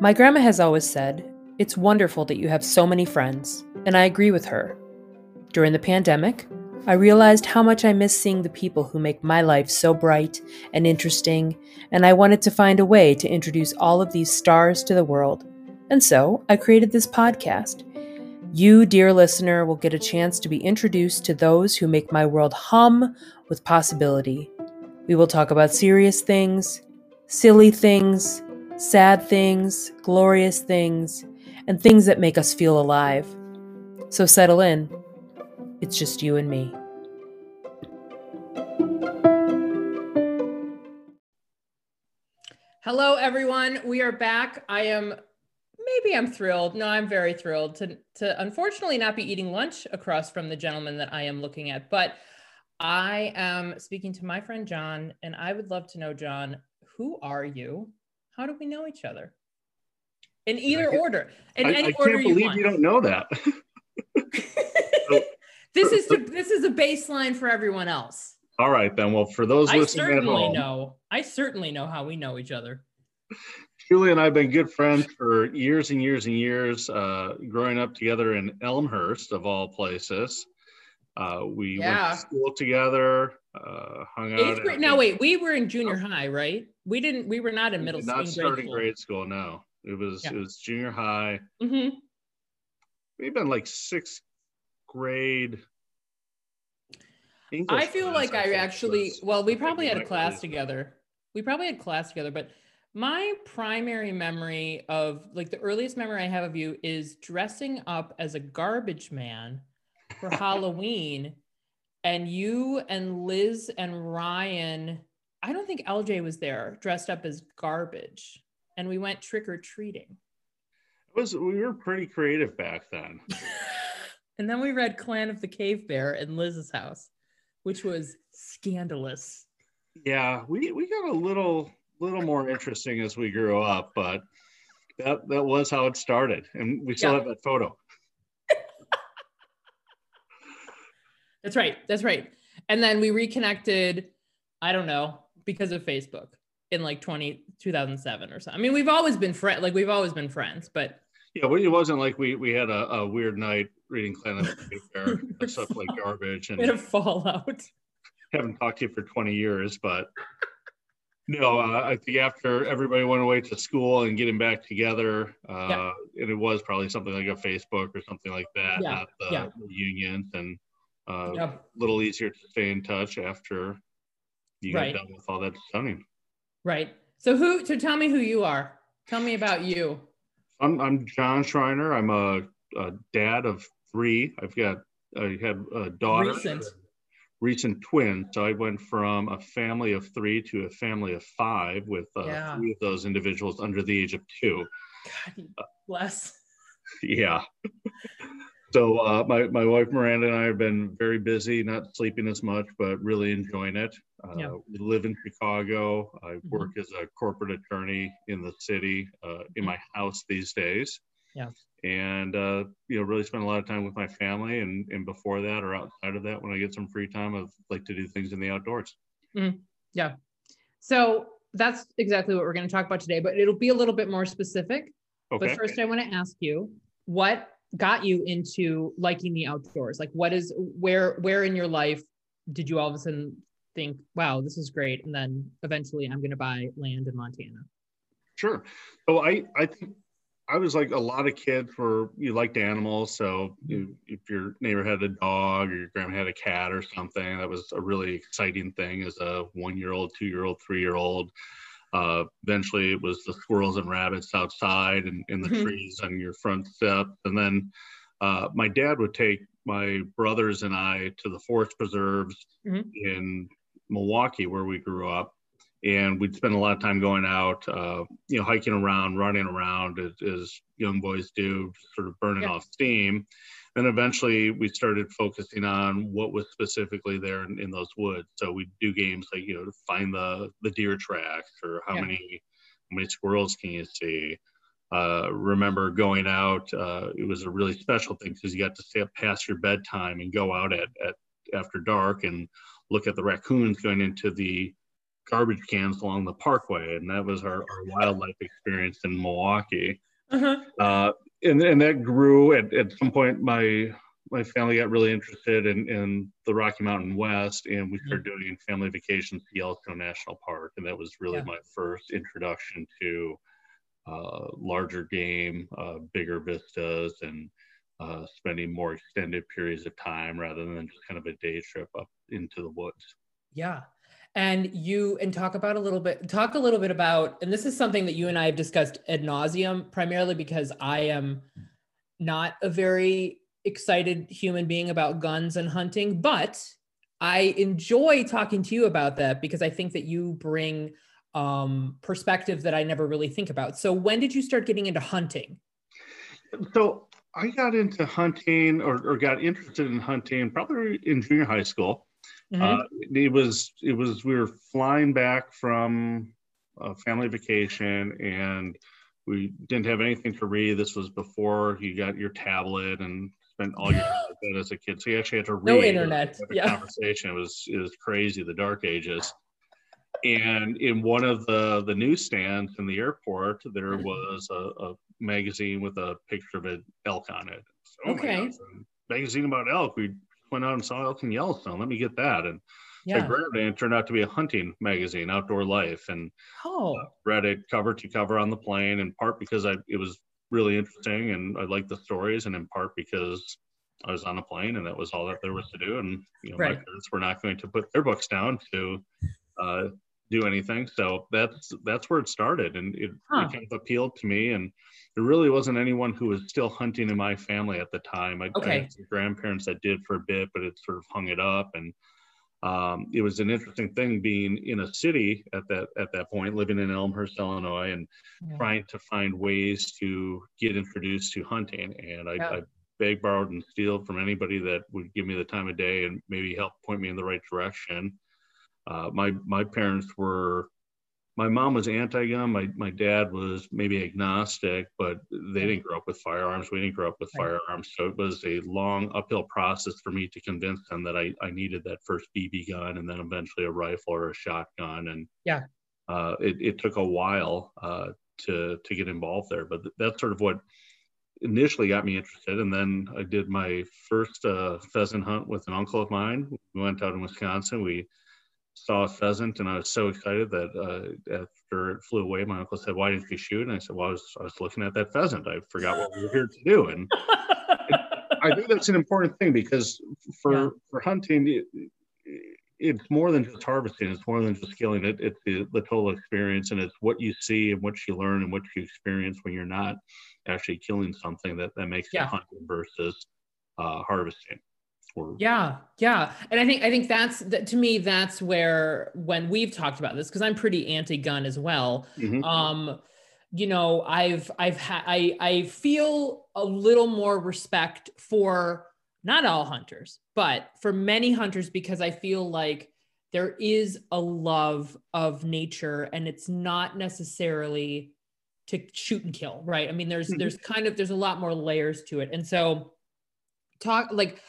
My grandma has always said, It's wonderful that you have so many friends, and I agree with her. During the pandemic, I realized how much I miss seeing the people who make my life so bright and interesting, and I wanted to find a way to introduce all of these stars to the world. And so I created this podcast. You, dear listener, will get a chance to be introduced to those who make my world hum with possibility. We will talk about serious things, silly things, sad things, glorious things, and things that make us feel alive. So settle in. It's just you and me. Hello, everyone. We are back. I am maybe I'm thrilled. No, I'm very thrilled to to unfortunately not be eating lunch across from the gentleman that I am looking at, but I am speaking to my friend John, and I would love to know, John, who are you? How do we know each other? In either order. In I, any I order can't you believe want. you don't know that. this is the, this is a baseline for everyone else. All right, then. Well, for those I listening at certainly home, know. I certainly know how we know each other. Julie and I have been good friends for years and years and years, uh, growing up together in Elmhurst, of all places. Uh, we Yeah. went to school together, uh, hung out. Eighth at- grade. No, wait. We were in junior high, right? We didn't. We were not in middle school. Not starting grade school, no. It was Yeah. it was junior high. We've been like sixth grade. English I feel class, like I think actually. was- Well, we probably had a class together. We probably had class together, but my primary memory of like the earliest memory I have of you is dressing up as a garbage man for Halloween, and you and Liz and Ryan. I don't think LJ was there, dressed up as garbage, and we went trick or treating. It was we were pretty creative back then. and then we read Clan of the Cave Bear in Liz's house, which was scandalous. Yeah, we we got a little little more interesting as we grew up, but that that was how it started, and we still Yeah. have that photo. That's right. That's right. And then we reconnected, I don't know, because of Facebook in like 20, 2007 or something. I mean, we've always been friends, like we've always been friends, but Yeah, well, it wasn't like we we had a, a weird night reading Clan of the Cave Bear and stuff like garbage, and a fallout. haven't talked to you for twenty years, but. No, uh, I think after everybody went away to school and getting back together, uh, Yeah. and it was probably something like a Facebook or something like that, Yeah, not the yeah. reunions, and uh, Yeah. a little easier to stay in touch after you Right. got done with all that stunning. Right. So who, so tell me who you are. Tell me about you. I'm I'm John Schreiner. I'm a, a dad of three. I've got I had a daughter, Recent. Recent twin. So I went from a family of three to a family of five, with uh, Yeah. three of those individuals under the age of two. God bless. Yeah. so uh, my my wife Miranda and I have been very busy, not sleeping as much, but really enjoying it. Uh, Yeah. We live in Chicago. I Mhm. work as a corporate attorney in the city, uh, in my house these days. Yeah. And uh, you know, really spend a lot of time with my family, and and before that or outside of that, when I get some free time, I like to do things in the outdoors. Yeah. So that's exactly what we're going to talk about today, but it'll be a little bit more specific. Okay. But first, I want to ask you what got you into liking the outdoors? Like, what is where where in your life did you all of a sudden think, "Wow, this is great," and then eventually, I'm going to buy land in Montana? Sure. So I, I think I was like a lot of kids were you liked animals. So you, if your neighbor had a dog or your grandma had a cat or something, that was a really exciting thing as a one year old, two year old, three year old. Uh, eventually, it was the squirrels and rabbits outside and in the Mhm. trees on your front step. And then uh, my dad would take my brothers and I to the forest preserves Mhm. in Milwaukee, where we grew up and we'd spend a lot of time going out, uh, you know, hiking around, running around as, as young boys do, sort of burning Yeah. off steam. And eventually we started focusing on what was specifically there in, in those woods. So we'd do games like, you know, to find the, the deer tracks or how Yeah. many, how many squirrels can you see? Uh, remember going out, uh, it was a really special thing because you got to stay up past your bedtime and go out at, at after dark and look at the raccoons going into the garbage cans along the parkway. And that was our, our wildlife experience in Milwaukee. Uh-huh. Uh, and, and that grew at, at some point. My my family got really interested in, in the Rocky Mountain West, and we started mm-hmm. doing family vacations to Yellowstone National Park, and that was really yeah. my first introduction to uh, larger game, uh, bigger vistas, and uh, spending more extended periods of time rather than just kind of a day trip up into the woods. Yeah. And you and talk about a little bit, talk a little bit about, and this is something that you and I have discussed ad nauseum, primarily because I am not a very excited human being about guns and hunting, but I enjoy talking to you about that because I think that you bring um, perspective that I never really think about. So, when did you start getting into hunting? So, I got into hunting or, or got interested in hunting probably in junior high school. Mm-hmm. Uh, it was it was we were flying back from a family vacation and we didn't have anything to read. This was before you got your tablet and spent all your time as a kid. So you actually had to read. No internet. Yeah. Conversation. It was it was crazy. The dark ages. And in one of the the newsstands in the airport, there mm-hmm. was a, a magazine with a picture of an elk on it. So, oh okay. magazine about elk. We went out and saw elk in Yellowstone. Let me get that. And yeah. I grabbed it and it turned out to be a hunting magazine, Outdoor Life, and oh. uh, read it cover to cover on the plane. In part because I it was really interesting and I liked the stories, and in part because I was on a plane and that was all that there was to do. And you know, right. my parents were not going to put their books down to uh, do anything. So that's that's where it started, and it, huh. it, kind of appealed to me. And there really wasn't anyone who was still hunting in my family at the time. I, okay. I had grandparents that did for a bit, but it sort of hung it up. And um, it was an interesting thing being in a city at that at that point, living in Elmhurst, Illinois, and yeah. trying to find ways to get introduced to hunting. And I, yeah. I beg, borrowed, and steal from anybody that would give me the time of day and maybe help point me in the right direction. Uh, my my parents were my mom was anti-gun. My my dad was maybe agnostic, but they didn't grow up with firearms. We didn't grow up with right. firearms, so it was a long uphill process for me to convince them that I, I needed that first BB gun and then eventually a rifle or a shotgun. And yeah, uh, it it took a while uh, to to get involved there, but that's sort of what initially got me interested. And then I did my first uh, pheasant hunt with an uncle of mine. We went out in Wisconsin. We saw a pheasant and I was so excited that uh, after it flew away, my uncle said, "Why didn't you shoot?" And I said, "Well, I was, I was looking at that pheasant. I forgot what we were here to do." And I think that's an important thing because for yeah. for hunting, it, it's more than just harvesting. It's more than just killing. It, it's the, the total experience, and it's what you see and what you learn and what you experience when you're not actually killing something that that makes yeah. it hunting versus uh, harvesting yeah yeah and i think i think that's that to me that's where when we've talked about this because i'm pretty anti-gun as well mm-hmm. um you know i've i've had i i feel a little more respect for not all hunters but for many hunters because i feel like there is a love of nature and it's not necessarily to shoot and kill right i mean there's mm-hmm. there's kind of there's a lot more layers to it and so talk like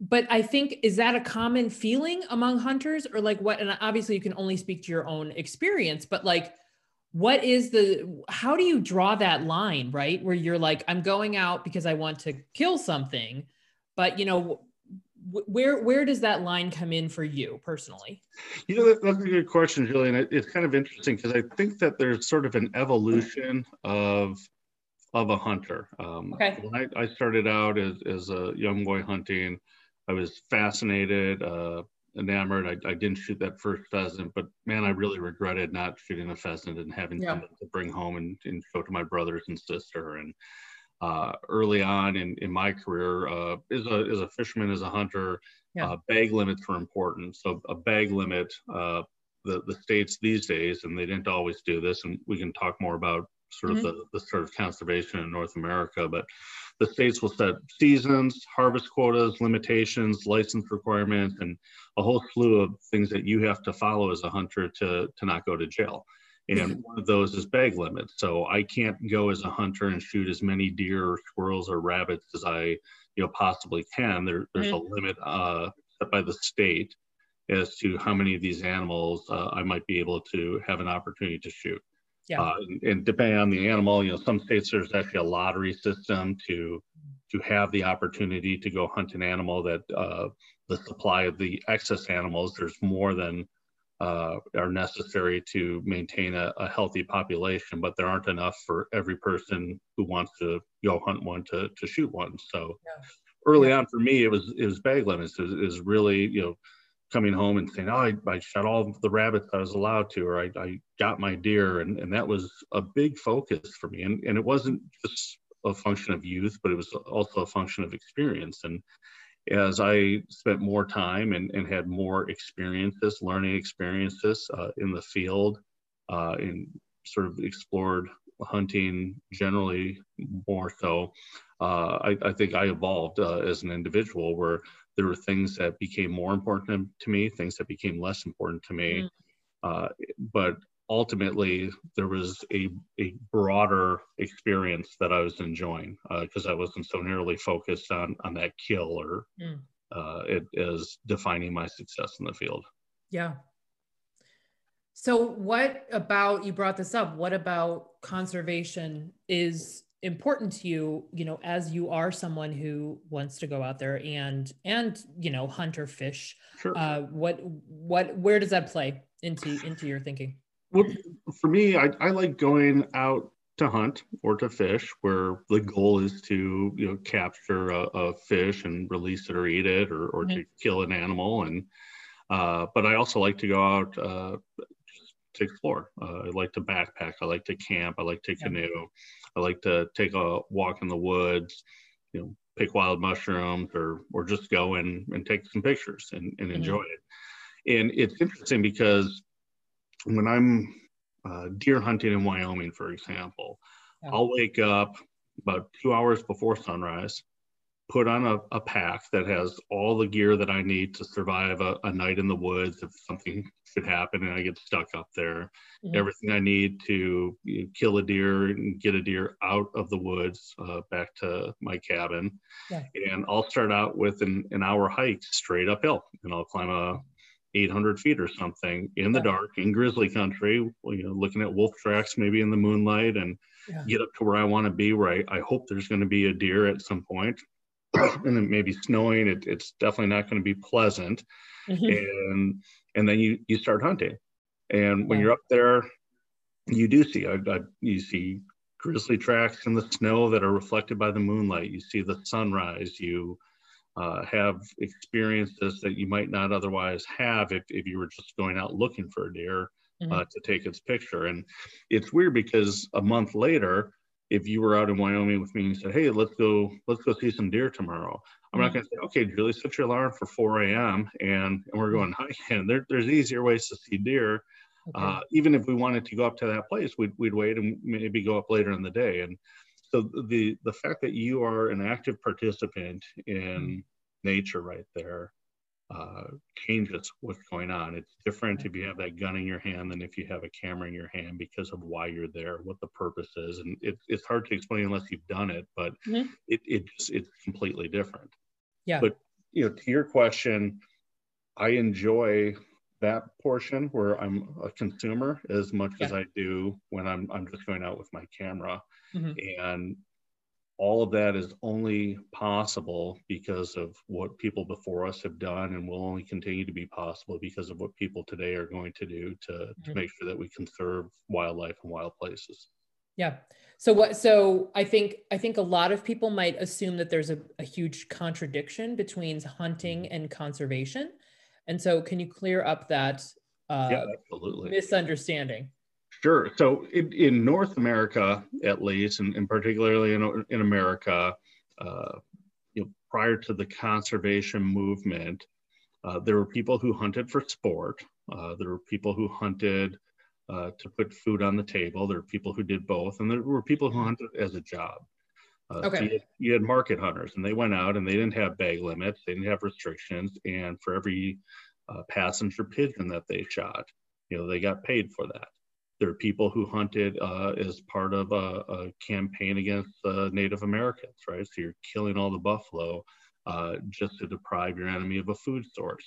but I think is that a common feeling among hunters or like what and obviously you can only speak to your own experience but like what is the how do you draw that line right? Where you're like I'm going out because I want to kill something but you know where where does that line come in for you personally? You know that's a good question julian. It's kind of interesting because i think that there's sort of an evolution of of a hunter um, okay. when I, I started out as, as a young boy hunting I was fascinated, uh, enamored. I, I, didn't shoot that first pheasant, but man, I really regretted not shooting a pheasant and having yeah. to bring home and, and, show to my brothers and sister. And uh, early on in, in my career, uh, as, a, as a fisherman, as a hunter, yeah. uh, bag limits were important. So a bag limit, uh, the, the states these days, and they didn't always do this, and we can talk more about sort mm-hmm. of the, the sort of conservation in North America, but the states will set seasons, harvest quotas, limitations, license requirements, and a whole slew of things that you have to follow as a hunter to, to not go to jail. And one of those is bag limits. So I can't go as a hunter and shoot as many deer or squirrels or rabbits as I, you know, possibly can. There, there's mm-hmm. a limit uh, set by the state as to how many of these animals uh, I might be able to have an opportunity to shoot. Yeah. Uh, and, depending on the animal, you know, some states there's actually a lottery system to to have the opportunity to go hunt an animal that uh, the supply of the excess animals there's more than uh, are necessary to maintain a, a, healthy population, but there aren't enough for every person who wants to go hunt one to, to shoot one. So yeah. early yeah. on for me, it was it was bag limits. Is is really you know coming home and saying, oh, I, I shot all the rabbits I was allowed to, or I, I got my deer. And, and that was a big focus for me. And, and it wasn't just a function of youth, but it was also a function of experience. And as I spent more time and, and had more experiences, learning experiences uh, in the field, uh, and sort of explored hunting generally more so, uh, I, I, think I evolved uh, as an individual where there were things that became more important to me, things that became less important to me. Mm. Uh, but ultimately, there was a, a broader experience that I was enjoying because uh, I wasn't so narrowly focused on, on that kill or mm. uh, it as defining my success in the field. Yeah. So, what about you brought this up? What about conservation is important to you you know as you are someone who wants to go out there and and you know hunt or fish sure. uh what what where does that play into into your thinking well for me i, I like going out to hunt or to fish where the goal is to you know capture a, a fish and release it or eat it or, or mm-hmm. to kill an animal and uh, but i also like to go out uh, to explore uh, i like to backpack i like to camp i like to yeah. canoe I like to take a walk in the woods, you know, pick wild mushrooms or or just go and, and take some pictures and, and mm-hmm. enjoy it. And it's interesting because when I'm uh, deer hunting in Wyoming, for example, yeah. I'll wake up about two hours before sunrise, put on a, a, pack that has all the gear that I need to survive a, a, night in the woods if something should happen and I get stuck up there. Mm-hmm. Everything I need to you know, kill a deer and get a deer out of the woods uh, back to my cabin. Yeah. And I'll start out with an, an hour hike straight uphill and I'll climb a 800 feet or something in the yeah. dark in grizzly country, you know, looking at wolf tracks maybe in the moonlight and yeah. get up to where I want to be, where I, I hope there's going to be a deer at some point and it may be snowing. It, it's definitely not going to be pleasant. Mm-hmm. And and then you you start hunting. And when yeah. you're up there, you do see I, I, you see grizzly tracks in the snow that are reflected by the moonlight. You see the sunrise. You uh, have experiences that you might not otherwise have if, if you were just going out looking for a deer mm-hmm. uh, to take its picture. And it's weird because a month later, if you were out in Wyoming with me and said, "Hey, let's go, let's go see some deer tomorrow," I'm mm-hmm. not going to say, "Okay, Julie, set your alarm for 4 a.m. and and we're going hiking." There, there's easier ways to see deer. Okay. Uh, even if we wanted to go up to that place, we'd we'd wait and maybe go up later in the day. And so the the fact that you are an active participant in mm-hmm. nature right there uh, changes what's going on. It's different if you have that gun in your hand than if you have a camera in your hand because of why you're there, what the purpose is, and it, it's hard to explain unless you've done it. But mm-hmm. it, it just, it's completely different. Yeah. But you know, to your question, I enjoy that portion where I'm a consumer as much yeah. as I do when I'm I'm just going out with my camera. Mm-hmm. And all of that is only possible because of what people before us have done and will only continue to be possible because of what people today are going to do to, mm-hmm. to make sure that we conserve wildlife and wild places yeah so what so i think i think a lot of people might assume that there's a, a huge contradiction between hunting mm-hmm. and conservation and so can you clear up that uh, yeah, absolutely. misunderstanding Sure. So in, in North America, at least, and, and particularly in, in America, uh, you know, prior to the conservation movement, uh, there were people who hunted for sport. Uh, there were people who hunted uh, to put food on the table. There were people who did both, and there were people who hunted as a job. Uh, okay. So you, had, you, had, market hunters, and they went out and they didn't have bag limits, they didn't have restrictions, and for every uh, passenger pigeon that they shot, you know, they got paid for that. There are people who hunted uh, as part of a, a campaign against uh, Native Americans, right? So you're killing all the buffalo uh, just to deprive your enemy of a food source.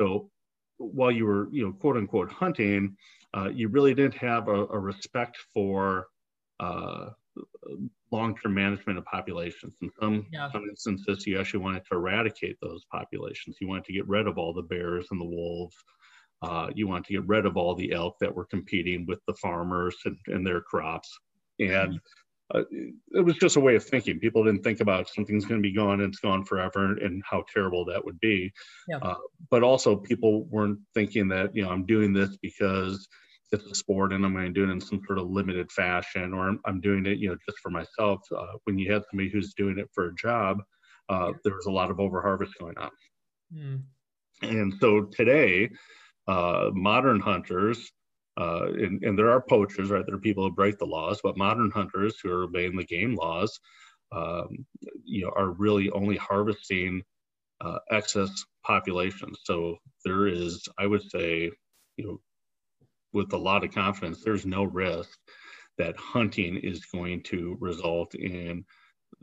So while you were, you know, quote unquote hunting, uh, you really didn't have a, a respect for uh, long-term management of populations. In some, yeah. some instances, you actually wanted to eradicate those populations. You wanted to get rid of all the bears and the wolves. Uh, you want to get rid of all the elk that were competing with the farmers and, and their crops. And uh, it was just a way of thinking. People didn't think about something's going to be gone and it's gone forever and how terrible that would be. Yeah. Uh, but also, people weren't thinking that, you know, I'm doing this because it's a sport and I'm going to do it in some sort of limited fashion or I'm, I'm doing it, you know, just for myself. Uh, when you have somebody who's doing it for a job, uh, there was a lot of overharvest going on. Mm. And so today, uh, modern hunters, uh, and, and, there are poachers, right? There are people who break the laws, but modern hunters who are obeying the game laws, um, you know, are really only harvesting uh, excess populations. So there is, I would say, you know, with a lot of confidence, there's no risk that hunting is going to result in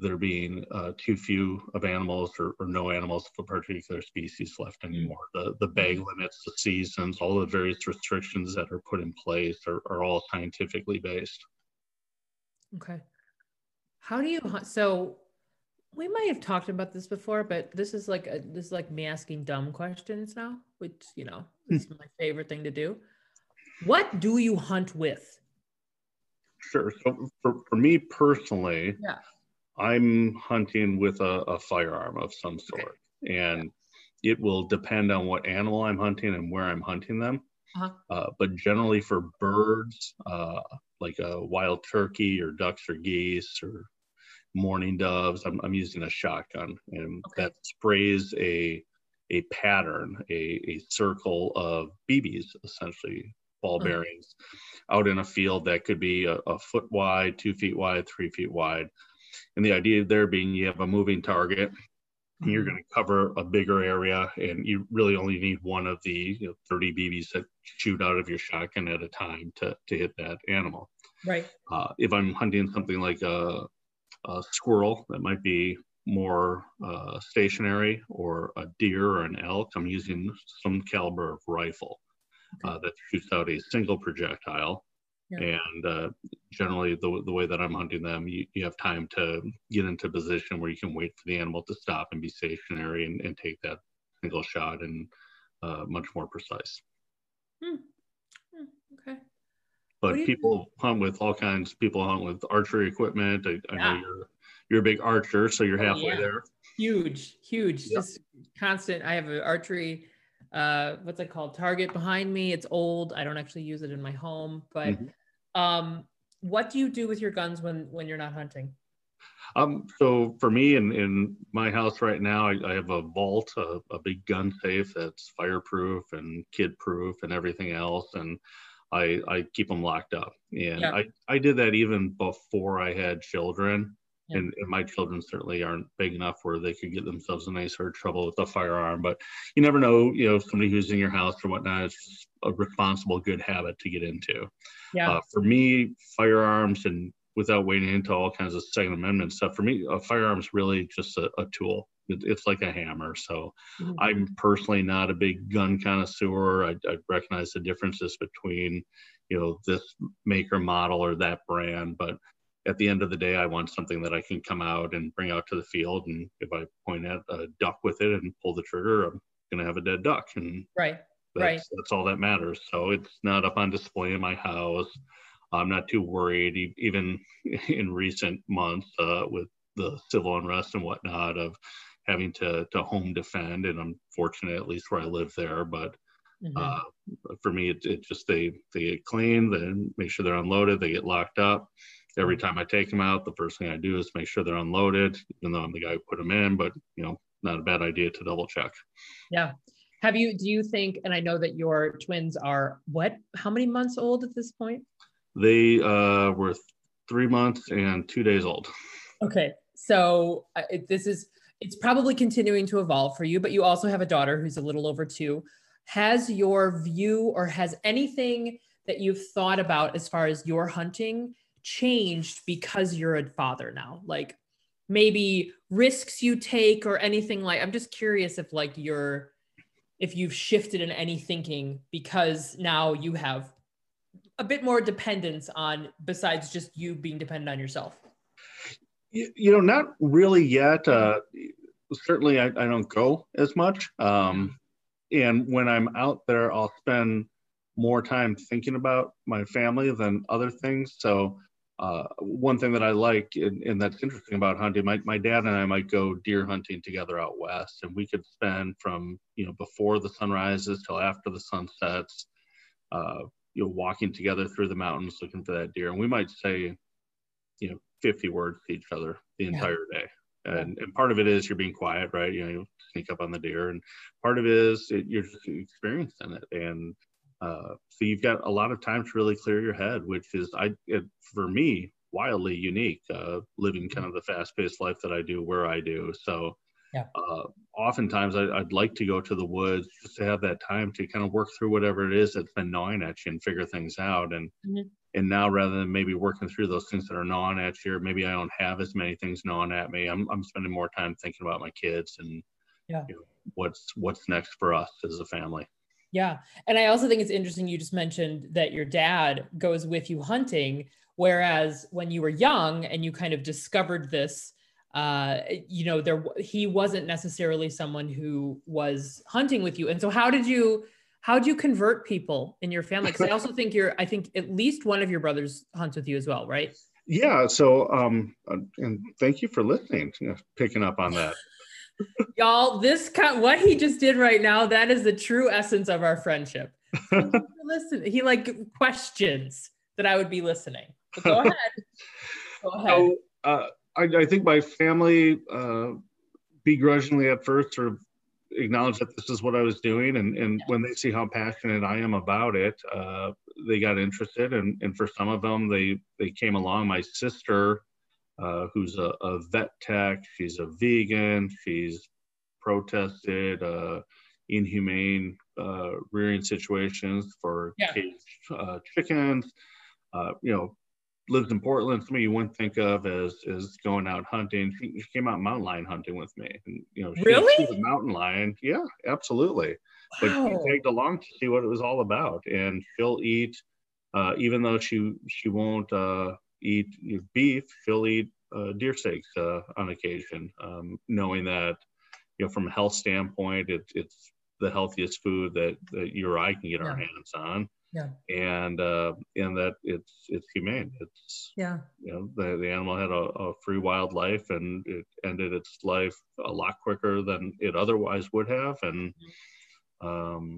there being uh, too few of animals or, or, no animals of a particular species left mm. anymore. The, the bag mm. limits, the seasons, all the various restrictions that are put in place are, are all scientifically based. Okay. How do you, so we might have talked about this before, but this is like, a, this is like me asking dumb questions now, which, you know, is my favorite thing to do. What do you hunt with? Sure. So for, for me personally, yeah. I'm hunting with a, a firearm of some sort. Okay. And it will depend on what animal I'm hunting and where I'm hunting them. Uh-huh. Uh, but generally for birds, uh, like a wild turkey or ducks or geese or mourning doves, I'm, I'm using a shotgun and okay. that sprays a a pattern, a, a circle of BBs essentially ball mm-hmm. bearings out in a field that could be a, a, foot wide, two feet wide, three feet wide. And the idea there being you have a moving target, and you're mm-hmm. going to cover a bigger area, and you really only need one of the you know, 30 BBs that shoot out of your shotgun at a time to, to hit that animal. Right. Uh, if I'm hunting something like a, a squirrel that might be more uh, stationary, or a deer or an elk, I'm using some caliber of rifle uh, that shoots out a single projectile. Yeah. And uh, generally, the, the way that I'm hunting them, you, you have time to get into position where you can wait for the animal to stop and be stationary and, and take that single shot and uh, much more precise. Hmm. Hmm. Okay. But people hunt with all kinds. People hunt with archery equipment. I, I know you're you're a big archer, so you're oh, halfway yeah. there. Huge, huge, yeah. just constant. I have an archery uh what's it called target behind me it's old i don't actually use it in my home but mm-hmm. Um what do you do with your guns when when you're not hunting? Um so for me in in my house right now i, I have a vault a, a, big gun safe that's fireproof and kid proof and everything else and i i keep them locked up. And yeah. i i did that even before i had children and, and, my children certainly aren't big enough where they could get themselves in any sort of trouble with a firearm. But you never know, you know, somebody who's in your house or whatnot. It's a responsible, good habit to get into. Yeah. Uh, for me, firearms and without wading into all kinds of Second Amendment stuff, for me, a firearm is really just a, a tool. It, it's like a hammer. So mm-hmm. I'm personally not a big gun connoisseur. I, I recognize the differences between, you know, this maker model or that brand, but at the end of the day, I want something that I can come out and bring out to the field. And if I point at a duck with it and pull the trigger, I'm going to have a dead duck. And right, that's, right. That's all that matters. So it's not up on display in my house. I'm not too worried, even in recent months uh, with the civil unrest and whatnot of having to to home defend. And I'm fortunate, at least where I live there, but. Mm-hmm. Uh, for me, it, it just they they get cleaned, then make sure they're unloaded, they get locked up, every time I take them out, the first thing I do is make sure they're unloaded, even though I'm the guy who put them in. But you know, not a bad idea to double check. Yeah. Have you? Do you think? And I know that your twins are what? How many months old at this point? They uh, were three months and two days old. Okay, so uh, it, this is it's probably continuing to evolve for you, but you also have a daughter who's a little over two. Has your view or has anything that you've thought about as far as your hunting changed because you're a father now? Like maybe risks you take or anything like i'm just curious if like you're if you've shifted in any thinking because now you have a bit more dependence on besides just you being dependent on yourself you, you know not really yet uh, certainly I, I, don't go as much um, and when i'm out there i'll spend more time thinking about my family than other things so uh, one thing that I like, and, and, that's interesting about hunting, my, my dad and I might go deer hunting together out west, and we could spend from you know before the sun rises till after the sun sets, uh, you know, walking together through the mountains looking for that deer, and we might say, you know, 50 words to each other the entire day. And, and part of it is you're being quiet, right? You know, you sneak up on the deer, and part of it is it, you're just experiencing it, and uh, so you've got a lot of time to really clear your head, which is I it, for me wildly unique. Uh, living kind of the fast-paced life that I do, where I do. So yeah. Uh, oftentimes I, would like to go to the woods just to have that time to kind of work through whatever it is that's been gnawing at you and figure things out. And mm-hmm. and now rather than maybe working through those things that are gnawing at you, or maybe I don't have as many things gnawing at me, I'm I'm spending more time thinking about my kids and yeah. You know, what's what's next for us as a family. Yeah. And I also think it's interesting you just mentioned that your dad goes with you hunting. Whereas when you were young and you kind of discovered this, uh, you know, there he wasn't necessarily someone who was hunting with you. And so how did you how did you convert people in your family? Because I also think you're I think at least one of your brothers hunts with you as well, right? Yeah. So um and thank you for listening, picking up on that. Y'all, this kind what he just did right now, that is the true essence of our friendship. Listen, he like questions that I would be listening. But go ahead. Go ahead. So, uh, I, I, think my family uh, begrudgingly at first sort of acknowledged that this is what I was doing. And, and yeah. when they see how passionate I am about it, uh, they got interested. And, and for some of them, they, they came along. My sister uh, who's a, a, vet tech. She's a vegan. She's protested uh, inhumane uh, rearing situations for yeah. caged uh, chickens. Uh, you know, lives in Portland. Somebody you wouldn't think of as as going out hunting. She, she came out mountain lion hunting with me, and you know, she, really, she's a mountain lion. Yeah, absolutely. Wow. But she tagged along to see what it was all about, and she'll eat. Uh, even though she she won't eat beef, she'll eat uh, deer steaks uh, on occasion, um, knowing that you know from a health standpoint, it, it's the healthiest food that, that you or I can get yeah. our hands on. Yeah. And uh, and that it's it's humane. It's yeah. You know the, the animal had a, a free wild life and it ended its life a lot quicker than it otherwise would have, and um,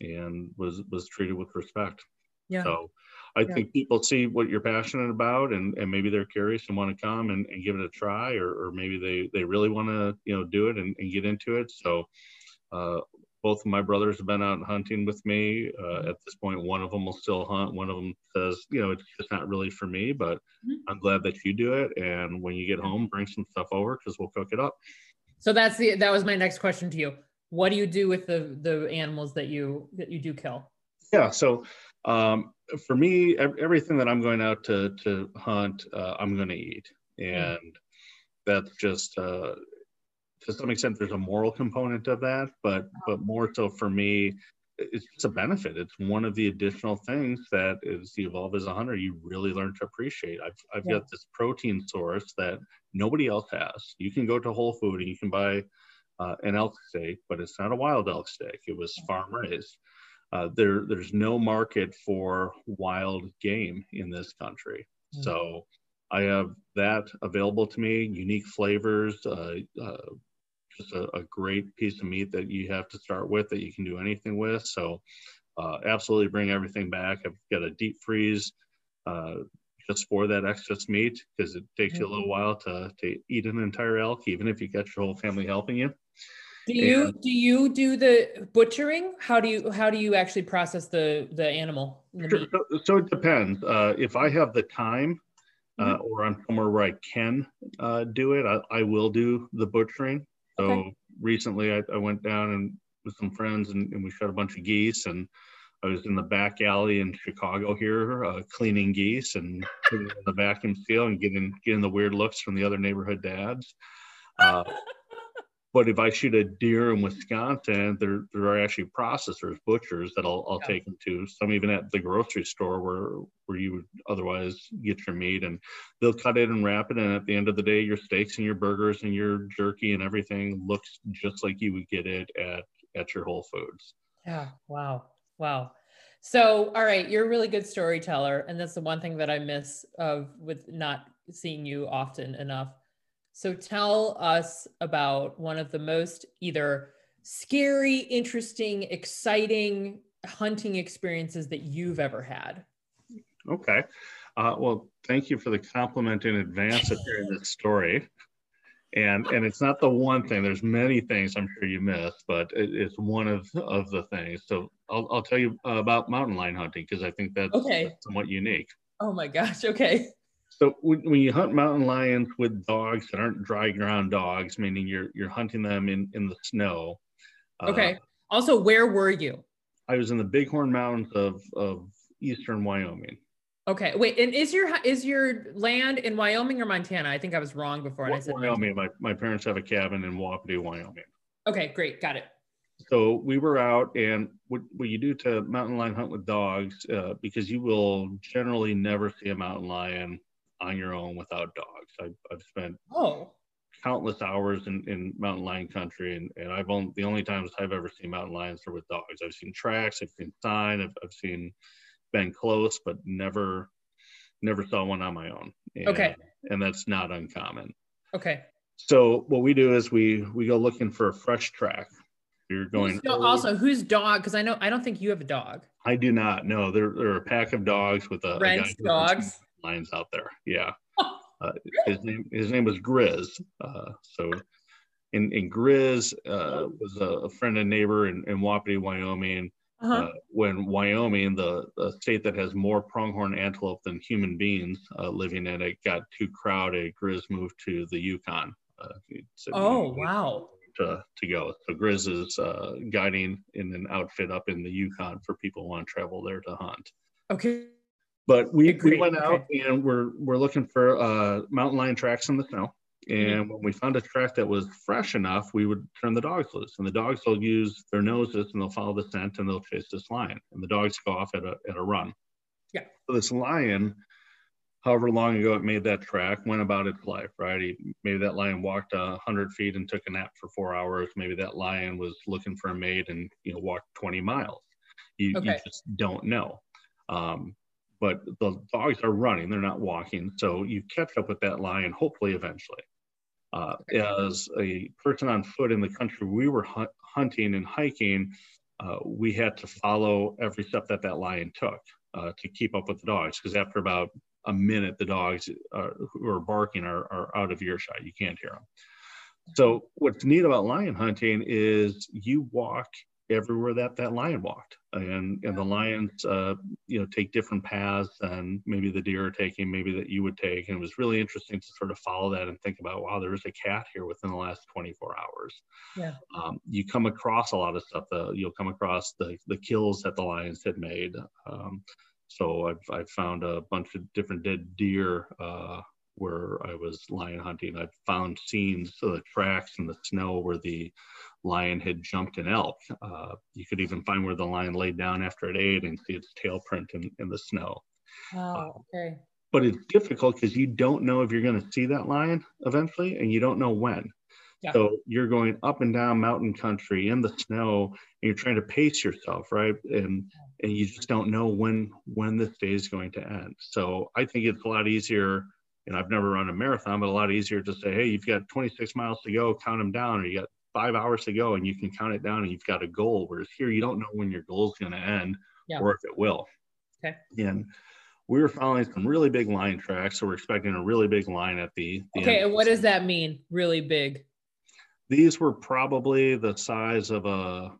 and was was treated with respect. Yeah. So I yeah. think people see what you're passionate about and, and maybe they're curious and want to come and, and give it a try or, or maybe they, they really want to, you know, do it and, and get into it. So uh, both of my brothers have been out hunting with me. Uh, at this point, one of them will still hunt. One of them says, you know, it's just not really for me, but mm-hmm. I'm glad that you do it. And when you get home, bring some stuff over because we'll cook it up. So that's the, that was my next question to you. What do you do with the, the animals that you, that you do kill? Yeah. So um, for me, everything that I'm going out to to hunt, uh, I'm going to eat, hmm. and mm. that's just uh, to some extent. There's a moral component of that, but but more so for me, it's just a benefit. It's one of the additional things that as you evolve as a hunter, you really learn to appreciate. I've I've yeah. got this protein source that nobody else has. You can go to Whole Food and you can buy uh, an elk steak, but it's not a wild elk steak. It was farm raised uh, there there's no market for wild game in this country. Mm-hmm. So I have that available to me, unique flavors, uh, uh, just a, a, great piece of meat that you have to start with that you can do anything with. So uh, absolutely bring everything back. I've got a deep freeze uh, just for that excess meat because it takes mm-hmm. you a little mm-hmm. while to, to eat an entire elk, even if you get your whole family helping you. Do you and, do you do the butchering? How do you how do you actually process the the animal? The so, so, it depends. Uh, if I have the time, uh, mm-hmm. or I'm somewhere where I can uh, do it, I, I, will do the butchering. So okay. recently, I, I, went down and with some friends and, and, we shot a bunch of geese, and I was in the back alley in Chicago here, uh, cleaning geese and putting in the vacuum seal and getting getting the weird looks from the other neighborhood dads. But if I shoot a deer in Wisconsin, there there are actually processors, butchers that I'll I'll yeah. take them to. Some even at the grocery store where where you would otherwise get your meat, and they'll cut it and wrap it. And at the end of the day, your steaks and your burgers and your jerky and everything looks just like you would get it at at your Whole Foods. Yeah. Wow. Wow. So, all right, you're a really good storyteller, and that's the one thing that I miss of with not seeing you often enough. So tell us about one of the most either scary, interesting, exciting hunting experiences that you've ever had. Okay. Uh, well, thank you for the compliment in advance of hearing this story. And and it's not the one thing. There's many things I'm sure you missed, but it, it's one of of the things. So I'll, I'll tell you about mountain lion hunting because I think that's, okay. that's somewhat unique. Oh my gosh. Okay. So when, when you hunt mountain lions with dogs that aren't dry ground dogs, meaning you're you're hunting them in in the snow. Uh, okay. Uh, also, where were you? I was in the Bighorn Mountains of of eastern Wyoming. Okay, wait, and is your is your land in Wyoming or Montana? I think I was wrong before. And I said Wyoming. My my parents have a cabin in Wapiti, Wyoming. Okay, great, got it. So we were out, and what, what you do to mountain lion hunt with dogs, uh, because you will generally never see a mountain lion on your own without dogs. I've, I've spent oh countless hours in, in mountain lion country, and, and I've only the only times I've ever seen mountain lions are with dogs. I've seen tracks, I've seen sign, I've, I've seen been close, but never never saw one on my own. And, okay, and that's not uncommon. Okay. So what we do is we we go looking for a fresh track. You're going. So also, who's dog? Because I know I don't think you have a dog. I do not. No, there, there are a pack of dogs with a, Rent a dogs lions out there. Yeah. Uh, his name his name was Grizz. Uh, so, in in Grizz uh, was a, a, friend and neighbor in, in Wapiti, Wyoming. Uh-huh. Uh, when Wyoming, the, the state that has more pronghorn antelope than human beings uh, living in it, got too crowded, Grizz moved to the Yukon. So oh wow! To, to go. So Grizz is guiding in an outfit up in the Yukon for people who want to travel there to hunt. Okay. But we, we went out okay. and we're we're looking for uh, mountain lion tracks in the snow. And mm-hmm. when we found a track that was fresh enough, we would turn the dogs loose. And the dogs will use their noses and they'll follow the scent and they'll chase this lion. And the dogs go off at a at a run. Yeah. So this lion, however long ago it made that track, went about its life, right? He, maybe that lion walked a hundred feet and took a nap for four hours. Maybe that lion was looking for a mate and you know walked 20 miles. You, okay. you just don't know. Um, but the dogs are running, they're not walking. So you catch up with that lion, hopefully, eventually. Uh, as a person on foot in the country we were hunt, hunting and hiking, uh, we had to follow every step that that lion took uh, to keep up with the dogs. Because after about a minute, the dogs uh, who are barking are, are out of earshot. You can't hear them. So what's neat about lion hunting is you walk everywhere that that lion walked. And and the lions uh, you know take different paths than maybe the deer are taking maybe that you would take. And it was really interesting to sort of follow that and think about wow there's a cat here within the last 24 hours. Yeah. Um, you come across a lot of stuff uh, you'll come across the the kills that the lions had made. Um, so I've, I've found a bunch of different dead deer uh, where I was lion hunting. I found scenes, of the tracks in the snow where the lion had jumped an elk. Uh, you could even find where the lion laid down after it ate and see its tail print in, in the snow. Oh, uh, okay. But it's difficult because you don't know if you're going to see that lion eventually, and you don't know when. Yeah. So you're going up and down mountain country in the snow, and you're trying to pace yourself, right? And and you just don't know when when this day is going to end. So I think it's a lot easier and I've never run a marathon, but a lot easier to say, hey, you've got 26 miles to go, count them down, or you got five hours to go, and you can count it down, and you've got a goal. Whereas here, you don't know when your goal is going to end yeah. or if it will. Okay. And we were following some really big line tracks, so we're expecting a really big line at the. the okay, and what does that mean? Really big. These were probably the size of a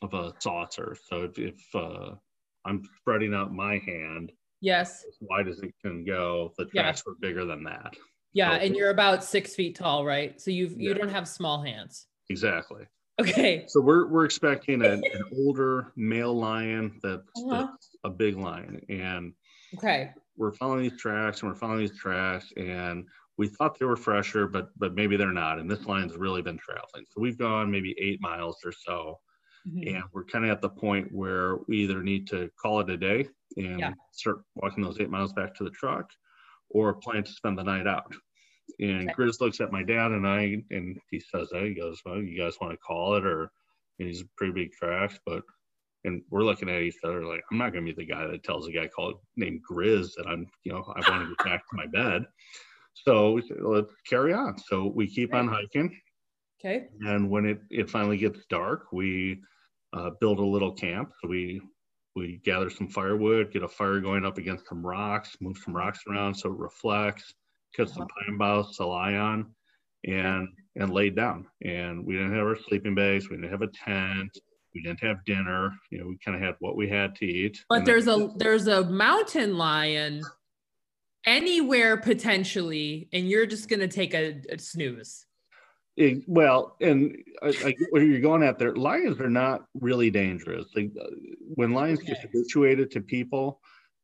of a saucer. So if, if uh, I'm spreading out my hand, Yes. As wide as it can go. The tracks were bigger than that. Yeah, so, and you're about six feet tall, right? So you've you yeah. don't have small hands. Exactly. Okay. So we're we're expecting an, an older male lion that's, Uh-huh. that's a big lion, and Okay. we're following these tracks and we're following these tracks, and we thought they were fresher, but but maybe they're not. And this lion's really been traveling. So we've gone maybe eight miles or so, Mhm. and we're kind of at the point where we either need to call it a day and Yeah. start walking those eight miles back to the truck, or plan to spend the night out. And Okay. Grizz looks at my dad and I, and he says, "Hey, he goes, well, you guys want to call it?" Or and he's pretty big tracks, but and we're looking at each other like, I'm not gonna be the guy that tells a guy called named Grizz that I'm, you know, I want to get back to my bed. So let's carry on. So we keep on hiking. Okay. And when it, it finally gets dark, we uh, build a little camp. So we we gather some firewood, get a fire going up against some rocks, move some rocks around so it reflects, cut some pine boughs to lie on, and and laid down. And we didn't have our sleeping bags, we didn't have a tent, we didn't have dinner. You know, we kind of had what we had to eat. But there's a there's a mountain lion anywhere potentially, and you're just gonna take a, a snooze. It- well, and I, I get where you're going at there. Lions are not really dangerous. They, uh, when lions get habituated to people,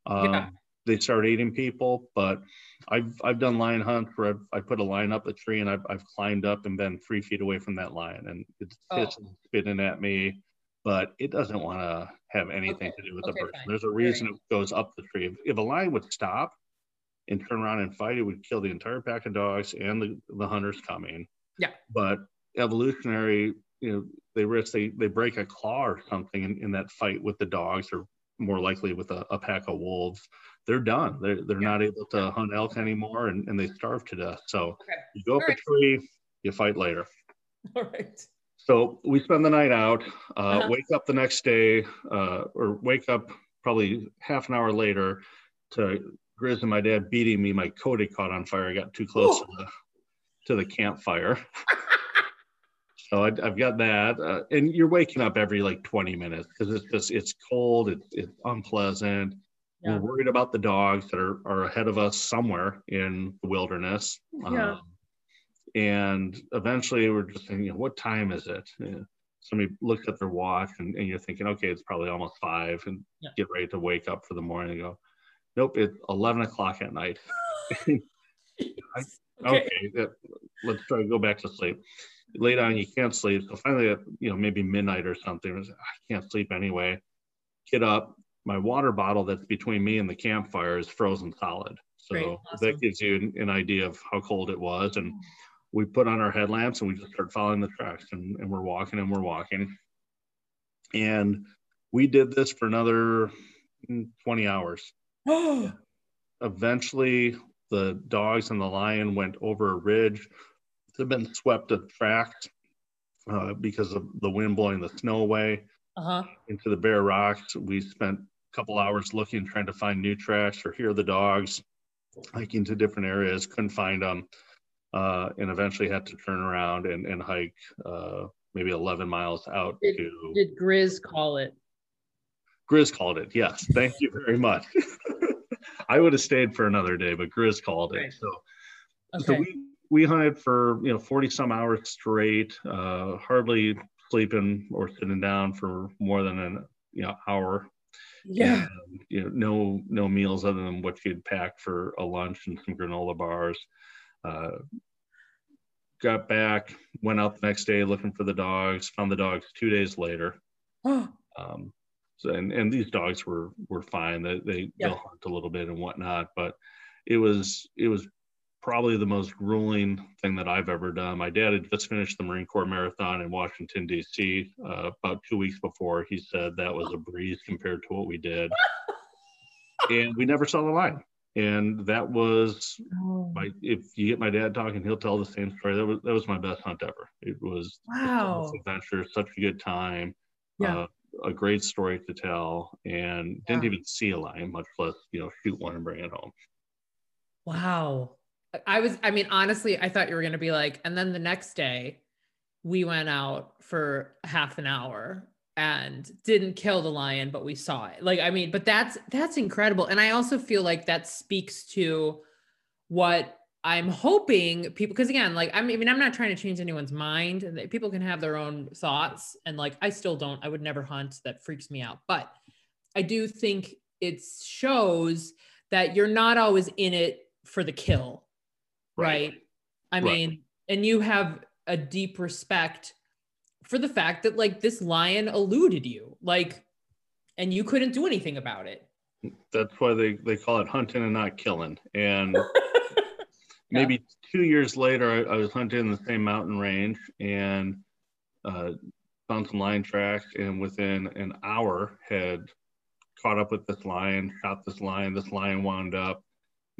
um, Yeah. they start eating people. But I've I've done lion hunts where I've, I put a lion up a tree and I've, I've climbed up and been three feet away from that lion and it's Oh. spitting at me, but it doesn't want to have anything Okay. to do with Okay, the person. fine. There's a reason it goes up the tree. If, if a lion would stop and turn around and fight, it would kill the entire pack of dogs and the, the hunters coming. Yeah. But evolutionary, you know, they risk they they break a claw or something in, in that fight with the dogs, or more likely with a, a pack of wolves. They're done. They're they're Yeah. not able to hunt elk anymore, and, and they starve to death. So Okay. you go up Alright. a tree, you fight later. All right. So we spend the night out, uh, Uh-huh. wake up the next day, uh, or wake up probably half an hour later to Grizz and my dad beating me. My coat had caught on fire. I got too close to the, to the campfire. so I, I've got that. Uh, and you're waking up every like 20 minutes because it's just, it's cold, it's, it's unpleasant. Yeah. We're worried about the dogs that are, are ahead of us somewhere in the wilderness. Yeah. Um, and eventually we're just thinking, you know, what time is it? Yeah. Somebody looks at their watch and, and you're thinking, okay, it's probably almost five and Yeah. get ready to wake up for the morning and go, nope, it's 11 o'clock at night. Okay. okay, let's try to go back to sleep. Lay down, you can't sleep. So finally, at, you know, maybe midnight or something, I was like, I can't sleep anyway. Get up. My water bottle that's between me and the campfire is frozen solid. So Great, awesome. that gives you an, an idea of how cold it was. And we put on our headlamps and we just start following the tracks and, and we're walking and we're walking. And we did this for another mm, 20 hours eventually the dogs and the lion went over a ridge. They've been swept of tracks uh, because of the wind blowing the snow away uh-huh. into the bare rocks. We spent a couple hours looking, trying to find new tracks or hear the dogs, hiking to different areas, couldn't find them, uh, and eventually had to turn around and, and hike uh, maybe 11 miles out Did- to Did Grizz call it? Grizz called it. Yes, thank you very much. I would have stayed for another day, but Grizz called it. So, so we we hunted for you know forty some hours straight, uh, hardly sleeping or sitting down for more than an you know hour. yeah. And, you know, no no meals other than what you'd packed for a lunch and some granola bars. Uh, got back, went out the next day looking for the dogs. Found the dogs two days later. Um, so and, and these dogs were were fine. They they Yeah. they'll hunt a little bit and whatnot, but it was it was probably the most grueling thing that I've ever done. My dad had just finished the Marine Corps Marathon in Washington D.C. Uh, about two weeks before. He said that was a breeze compared to what we did, and we never saw the line. And that was Oh, my. If you get my dad talking, he'll tell the same story. That was that was my best hunt ever. It was wow. adventure, such a good time. Yeah. Uh, a great story to tell, and didn't even see a lion, much less you know shoot one and bring it home. Wow. I was, I mean, honestly, I thought you were going to be like, and then the next day we went out for half an hour and didn't kill the lion, but we saw it. Like, I mean, but that's, that's incredible. And I also feel like that speaks to what I'm hoping people, because again, like I mean, I'm not trying to change anyone's mind. People can have their own thoughts, and like I still don't. I would never hunt. That freaks me out. But I do think it shows that you're not always in it for the kill, right? right? I right. mean, and you have a deep respect for the fact that like this lion eluded you, like, and you couldn't do anything about it. That's why they they call it hunting and not killing, and. maybe two years later, I, I, was hunting in the same mountain range and uh, found some lion tracks, and within an hour had caught up with this lion, shot this lion. This lion wound up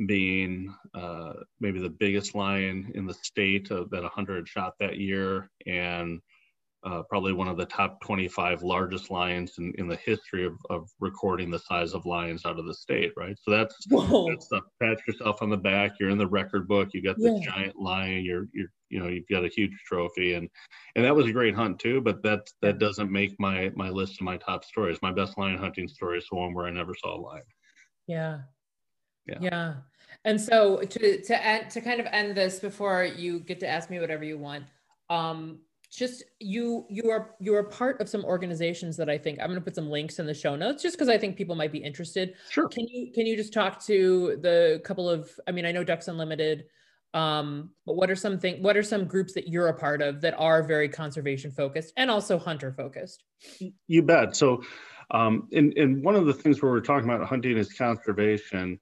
being uh, maybe the biggest lion in the state that a hunter had shot that year, and uh, probably one of the top 25 largest lions in, in the history of, of recording the size of lions out of the state, right? So that's, that's the pat yourself on the back. You're in the record book. You got this yeah. giant lion. You're, you're, you know, you've got a huge trophy, and and that was a great hunt too. But that that doesn't make my my list of my top stories. My best lion hunting story is the one where I never saw a lion. Yeah. Yeah. Yeah. And so to to end to kind of end this before you get to ask me whatever you want. Um, just you you are you are part of some organizations that I think I'm going to put some links in the show notes just because I think people might be interested. Sure. Can you can you just talk to the couple of I mean I know Ducks Unlimited, um, but what are some thing what are some groups that you're a part of that are very conservation focused and also hunter focused? You bet. So, um, in in one of the things where we're talking about hunting is conservation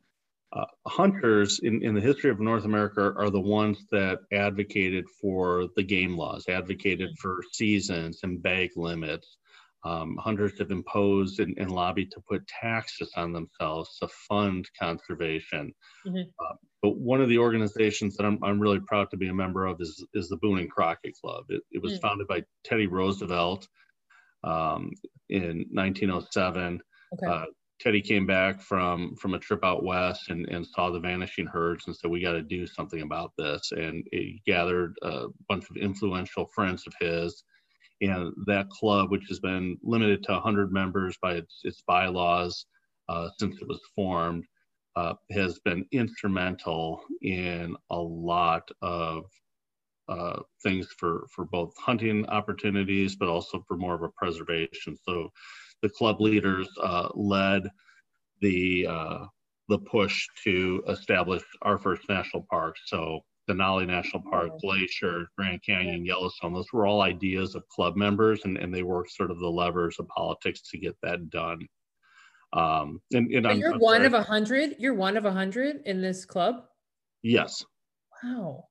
uh, hunters in, in the history of North America are the ones that advocated for the game laws, advocated mm-hmm. for seasons and bag limits. Um, hunters have imposed and, and, lobbied to put taxes on themselves to fund conservation. Mm-hmm. Uh, but one of the organizations that I'm, I'm really proud to be a member of is, is the Boone and Crockett Club. It, it was mm-hmm. founded by Teddy Roosevelt um, in 1907. Okay. Uh, Teddy came back from from a trip out west and, and saw the vanishing herds and said, "We got to do something about this." And he gathered a bunch of influential friends of his, and that club, which has been limited to 100 members by its, its bylaws uh, since it was formed, uh, has been instrumental in a lot of uh, things for for both hunting opportunities, but also for more of a preservation. So the club leaders uh, led the uh, the push to establish our first national park. So Denali National Park, Glacier, Grand Canyon, Yellowstone, those were all ideas of club members, and, and they worked sort of the levers of politics to get that done. Um, and, and you're I'm one of a hundred. You're one of a hundred in this club. Yes. Wow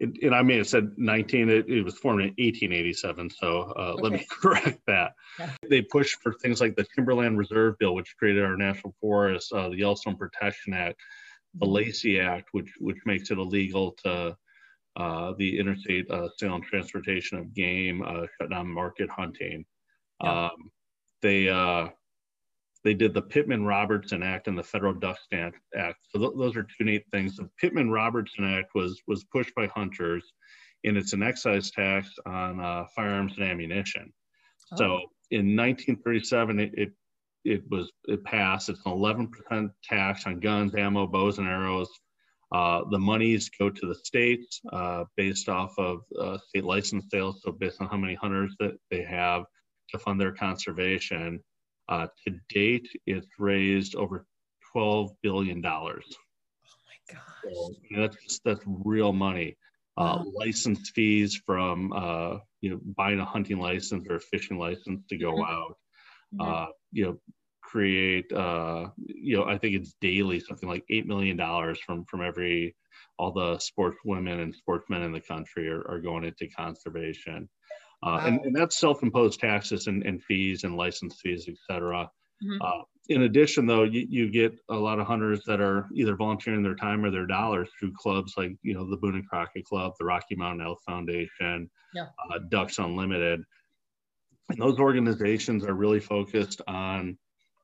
and, and I may have said 19, it, it was formed in 1887. So uh, okay. let me correct that. Yeah. They pushed for things like the Timberland Reserve Bill, which created our national forests, uh, the Yellowstone Protection Act, the mm-hmm. Lacey Act, which, which makes it illegal to uh, the interstate uh, sale and transportation of game, uh, shut down market hunting. Yeah. Um, they uh, they did the Pittman Robertson Act and the Federal Duck Stamp Act. So th- those are two neat things. The Pittman Robertson Act was was pushed by hunters, and it's an excise tax on uh, firearms and ammunition. Oh. So in 1937, it, it it was it passed. It's an 11% tax on guns, ammo, bows, and arrows. Uh, the monies go to the states uh, based off of uh, state license sales, so based on how many hunters that they have to fund their conservation. Uh, to date, it's raised over $12 billion. Oh my gosh. So, that's, that's real money. Uh, wow. License fees from uh, you know buying a hunting license or a fishing license to go mm-hmm. out. Mm-hmm. Uh, you know, create uh, you know I think it's daily something like eight million dollars from from every all the sports women and sportsmen in the country are, are going into conservation. Uh, and, and, that's self-imposed taxes and, and, fees and license fees, et cetera. Mm-hmm. Uh, in addition, though, you, you, get a lot of hunters that are either volunteering their time or their dollars through clubs like, you know, the Boone and Crockett Club, the Rocky Mountain Elk Foundation, yeah. uh, Ducks Unlimited. And those organizations are really focused on,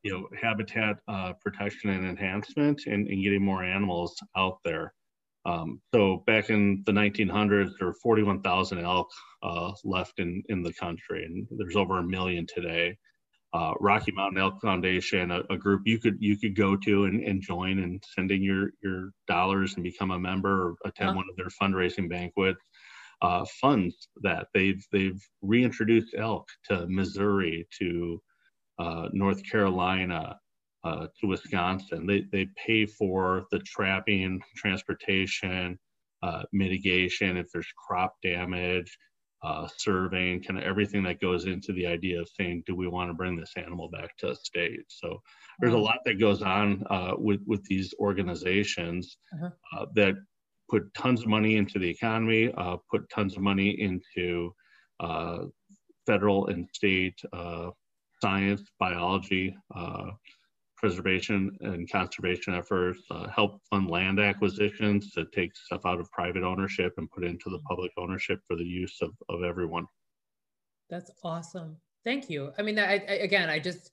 you know, habitat uh, protection and enhancement and, and getting more animals out there. Um, so back in the 1900s, there were 41,000 elk uh, left in, in the country, and there's over a million today. uh, Rocky Mountain Elk Foundation, a, a, group you could you could go to and, and join and send in your your dollars and become a member or attend uh-huh. one of their fundraising banquets. Uh, funds that they've they've reintroduced elk to Missouri to uh, North Carolina uh, to Wisconsin. They they pay for the trapping, transportation, uh, mitigation if there's crop damage uh, surveying, kind of everything that goes into the idea of saying, do we want to bring this animal back to a state? So there's a lot that goes on uh, with with these organizations uh-huh. uh, that put tons of money into the economy, uh, put tons of money into uh, federal and state uh, science, biology, preservation and conservation efforts, uh, help fund land acquisitions to take stuff out of private ownership and put into the public ownership for the use of, of everyone. That's awesome. Thank you. I mean, I, I again, I just,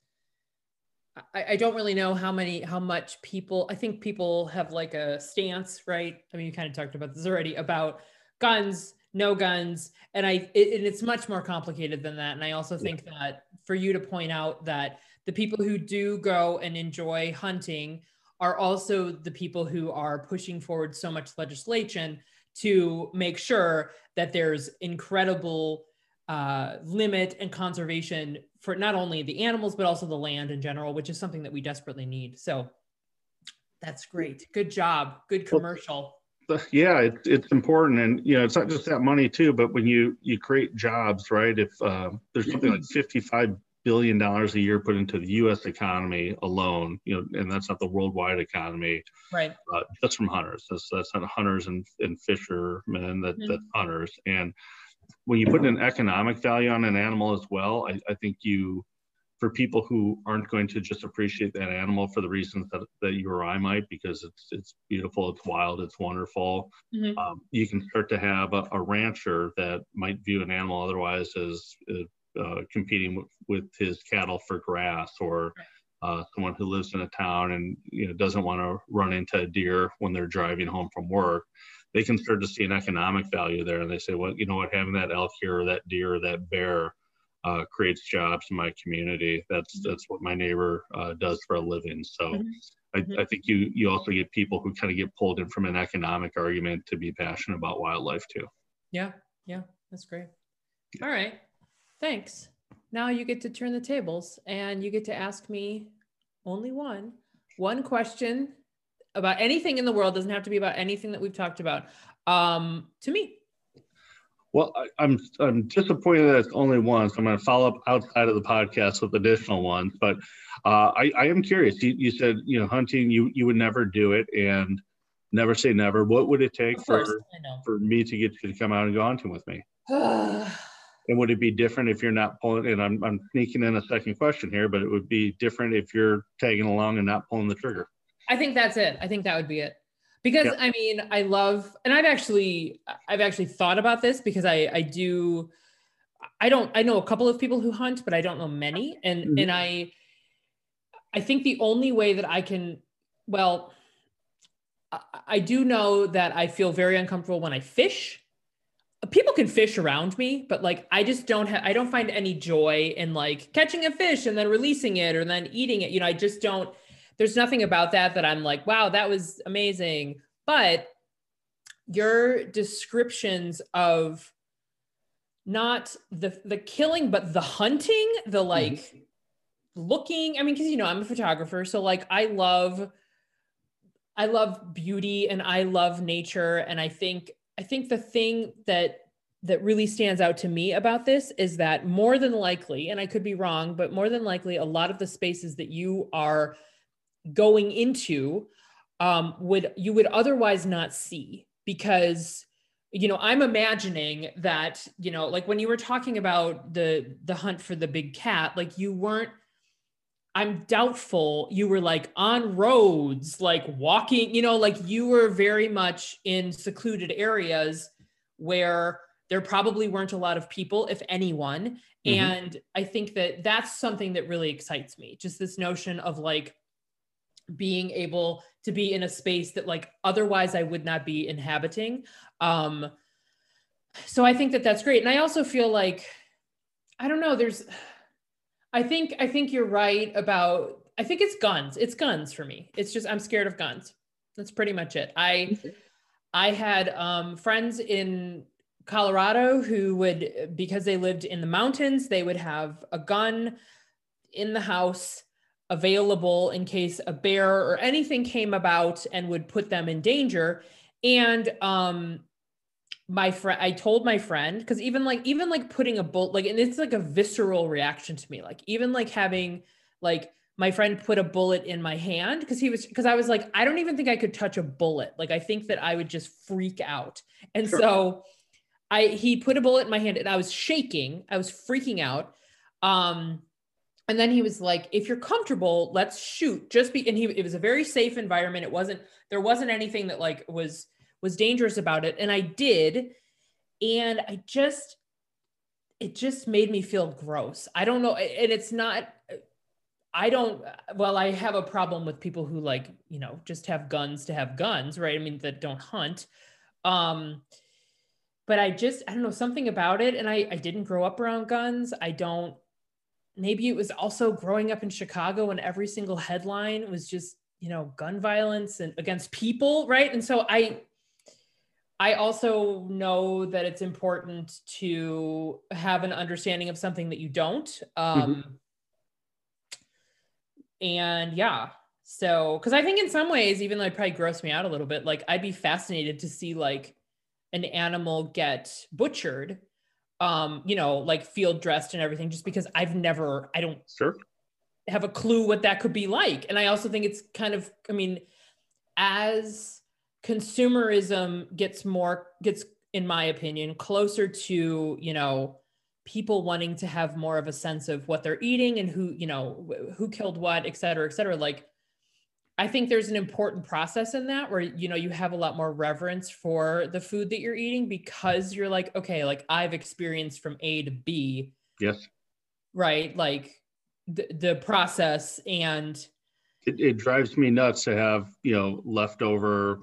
I, I don't really know how many, how much people, I think people have like a stance, right? I mean, you kind of talked about this already about guns, no guns. And I, it, and it's much more complicated than that. And I also think yeah. that for you to point out that the people who do go and enjoy hunting are also the people who are pushing forward so much legislation to make sure that there's incredible uh, limit and conservation for not only the animals but also the land in general, which is something that we desperately need. So that's great. Good job. Good commercial. Yeah, it's it's important, and you know it's not just that money too, but when you you create jobs, right? If uh, there's something like 55 billion dollars a year put into the U.S. economy alone. You know, and that's not the worldwide economy. Right. Uh, just from hunters. That's that's not hunters and, and fishermen. That mm-hmm. that's hunters. And when you put an economic value on an animal as well, I, I think you, for people who aren't going to just appreciate that animal for the reasons that, that you or I might, because it's it's beautiful, it's wild, it's wonderful. Mm-hmm. Um, you can start to have a, a, rancher that might view an animal otherwise as, as uh, competing with, with, his cattle for grass or uh, someone who lives in a town and you know doesn't want to run into a deer when they're driving home from work they can start to see an economic value there. And they say well you know what? Having that elk here or that deer or that bear uh, creates jobs in my community. That's mm-hmm. that's what my neighbor uh, does for a living. So mm-hmm. I, mm-hmm. I, think you you also get people who kind of get pulled in from an economic argument to be passionate about wildlife too. Yeah yeah that's great. All right Thanks. Now you get to turn the tables and you get to ask me only one, one question about anything in the world. Doesn't have to be about anything that we've talked about. Um, to me. Well, I, am I'm, I'm disappointed that it's only one, so I'm going to follow up outside of the podcast with additional ones. But uh, I, I am curious. You, you said you know hunting, you you would never do it, and never say never. What would it take for for me to get you to come out and go hunting with me? And would it be different if you're not pulling? And I'm, I'm sneaking in a second question here, but it would be different if you're tagging along and not pulling the trigger. I think that's it. I think that would be it. Because I mean, I love, and I've actually, I've actually thought about this because I, I do, I don't, I know a couple of people who hunt, but I don't know many, and mm-hmm. and I, I think the only way that I can, well, I, I do know that I feel very uncomfortable when I fish people can fish around me but like i just don't have i don't find any joy in like catching a fish and then releasing it or then eating it you know i just don't there's nothing about that that i'm like wow that was amazing but your descriptions of not the the killing but the hunting the mm-hmm. like mm-hmm. looking i mean because you know i'm a photographer so like i love i love beauty and i love nature and i think I think the thing that that really stands out to me about this is that more than likely, and I could be wrong, but more than likely, a lot of the spaces that you are going into um, would you would otherwise not see because you know i'm imagining that you know like when you were talking about the the hunt for the big cat like you weren't I'm doubtful you were like on roads, like walking, you know, like you were very much in secluded areas where there probably weren't a lot of people, if anyone. Mm-hmm. And I think that that's something that really excites me. Just this notion of like being able to be in a space that like otherwise I would not be inhabiting. Um, so I think that that's great. And I also feel like, I don't know, there's, I think I think you're right about I think it's guns. It's guns for me. It's just I'm scared of guns. That's pretty much it. I I had um, friends in Colorado who would because they lived in the mountains, they would have a gun in the house available in case a bear or anything came about and would put them in danger. And um my friend i told my friend because even like even like putting a bullet like and it's like a visceral reaction to me like even like having like my friend put a bullet in my hand because he was because i was like i don't even think i could touch a bullet like i think that i would just freak out. And sure. so i he put a bullet in my hand and i was shaking i was freaking out um and then he was like if you're comfortable let's shoot. Just be and he it was a very safe environment. It wasn't there wasn't anything that like was was dangerous about it and i did and i just it just made me feel gross. I don't know and it's not i don't well i have a problem with people who like you know just have guns to have guns right? I mean that don't hunt. Um but i just i don't know something about it and i i didn't grow up around guns. I don't maybe it was also growing up in chicago and every single headline was just you know gun violence and against people right? And so i I also know that it's important to have an understanding of something that you don't. Um, mm-hmm. And yeah, so because I think in some ways, even though it probably gross me out a little bit, like I'd be fascinated to see like an animal get butchered, um, you know, like field dressed and everything, just because I've never, I don't sure. have a clue what that could be like. And I also think it's kind of, I mean, as consumerism gets more gets in my opinion closer to you know people wanting to have more of a sense of what they're eating and who you know who killed what et cetera et cetera. Like i think there's an important process in that where you know you have a lot more reverence for the food that you're eating because you're like okay like i've experienced from a to b. Yes. Right? Like the, the process and it, it drives me nuts to have you know leftover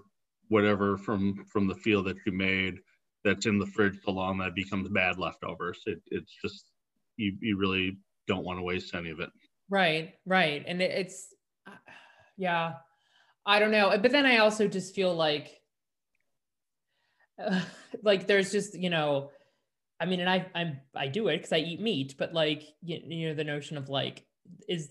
whatever from from the field that you made that's in the fridge so long that becomes bad leftovers. It, it's just you you really don't want to waste any of it. Right, right, and it, it's yeah, I don't know, but then I also just feel like uh, like there's just you know. I mean, and I I'm I do it because I eat meat, but like you, you know the notion of like is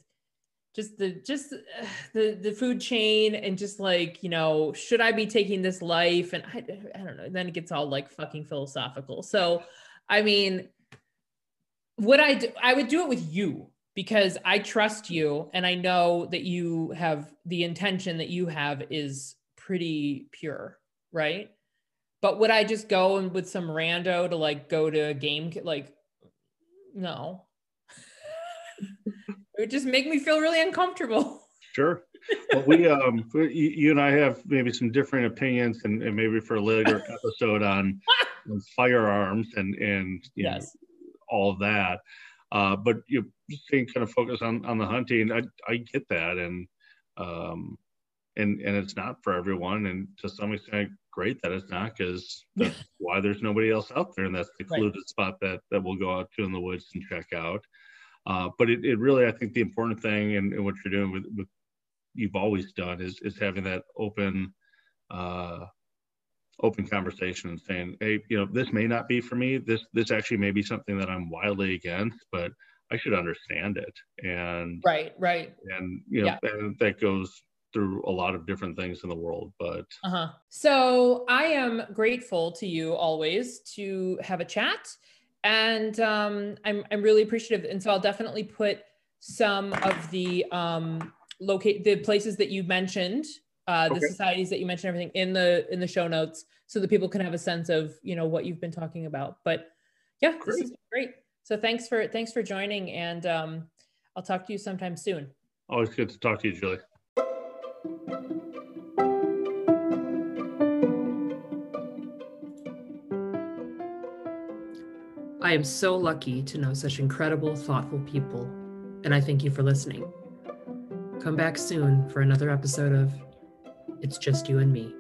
just the just uh, the the food chain and just like you know should i be taking this life? And i, I don't know then it gets all like fucking philosophical. So i mean would i do i would do it with you because i trust you and i know that you have the intention that you have is pretty pure right? But would i just go and with some rando to like go to a game like no it would just make me feel really uncomfortable. Sure. Well, we, um, you and I have maybe some different opinions, and, and maybe for a later episode on, on, firearms and and yes. know, all that. Uh, but you saying kind of focus on on the hunting. I I get that, and um, and and it's not for everyone, and to some extent, great that it's not because that's why there's nobody else out there, and that's the secluded right. spot that that we'll go out to in the woods and check out. Uh, but it, it really, I think the important thing and, what you're doing with, with you've always done is, is having that open, uh, open conversation and saying, Hey, you know, this may not be for me. This, this actually may be something that I'm wildly against, but I should understand it. And right, right. And, you know, yeah. and that goes through a lot of different things in the world but uh-huh so i am grateful to you always to have a chat and um, I'm I'm really appreciative. And so I'll definitely put some of the um, locate the places that you mentioned, uh, the okay. societies that you mentioned, everything in the in the show notes, so that people can have a sense of you know what you've been talking about. But yeah, great. this is great. So thanks for thanks for joining, and um, I'll talk to you sometime soon. Always good to talk to you, Julie. I am so lucky to know such incredible, thoughtful people, and I thank you for listening. Come back soon for another episode of It's Just You and Me.